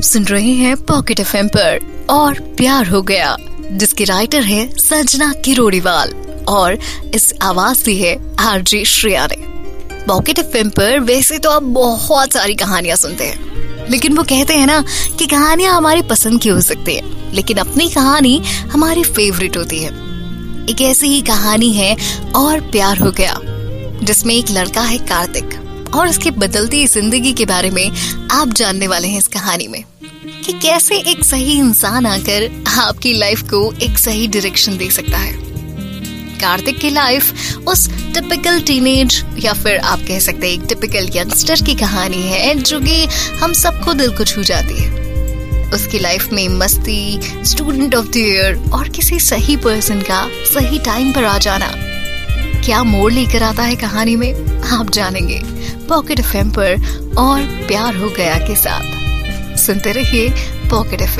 आप सुन रहे हैं पॉकेट एफ़ पर, और प्यार हो गया, जिसके राइटर है संजना किरोड़ीवाल, और इस आवाज़ दी है आरजे श्रेया ने। पॉकेट एफ़ पर वैसे तो आप बहुत सारी कहानियाँ सुनते हैं, लेकिन वो कहते हैं ना कि कहानियाँ हमारी पसंद की हो सकती है, लेकिन अपनी कहानी हमारी फेवरेट होती है। एक ऐसी ही कहानी है, और प्यार हो गया, जिसमें एक लड़का है कार्तिक, और उसकी बदलती ज़िंदगी के बारे में आप जानने वाले हैं इस कहानी में। कि कैसे एक सही इंसान आकर आपकी लाइफ को एक सही डायरेक्शन दे सकता है। कार्तिक की लाइफ उस टिपिकल टीनेज या फिर आप कह सकते हैं एक टिपिकल यंगस्टर की कहानी है जो कि हम सबको दिल को छू जाती है। उसकी लाइफ में मस्ती स्टूडेंट ऑफ़ द ईयर और किसी सही पर्सन का सही टाइम पर आ जाना। क्या मोड़ लेकर आता है कहानी में? आप जानेंगे। पॉकेट एफ़ पर और प्यार हो गया के साथ। सुनते रहिए पॉकेट एफ़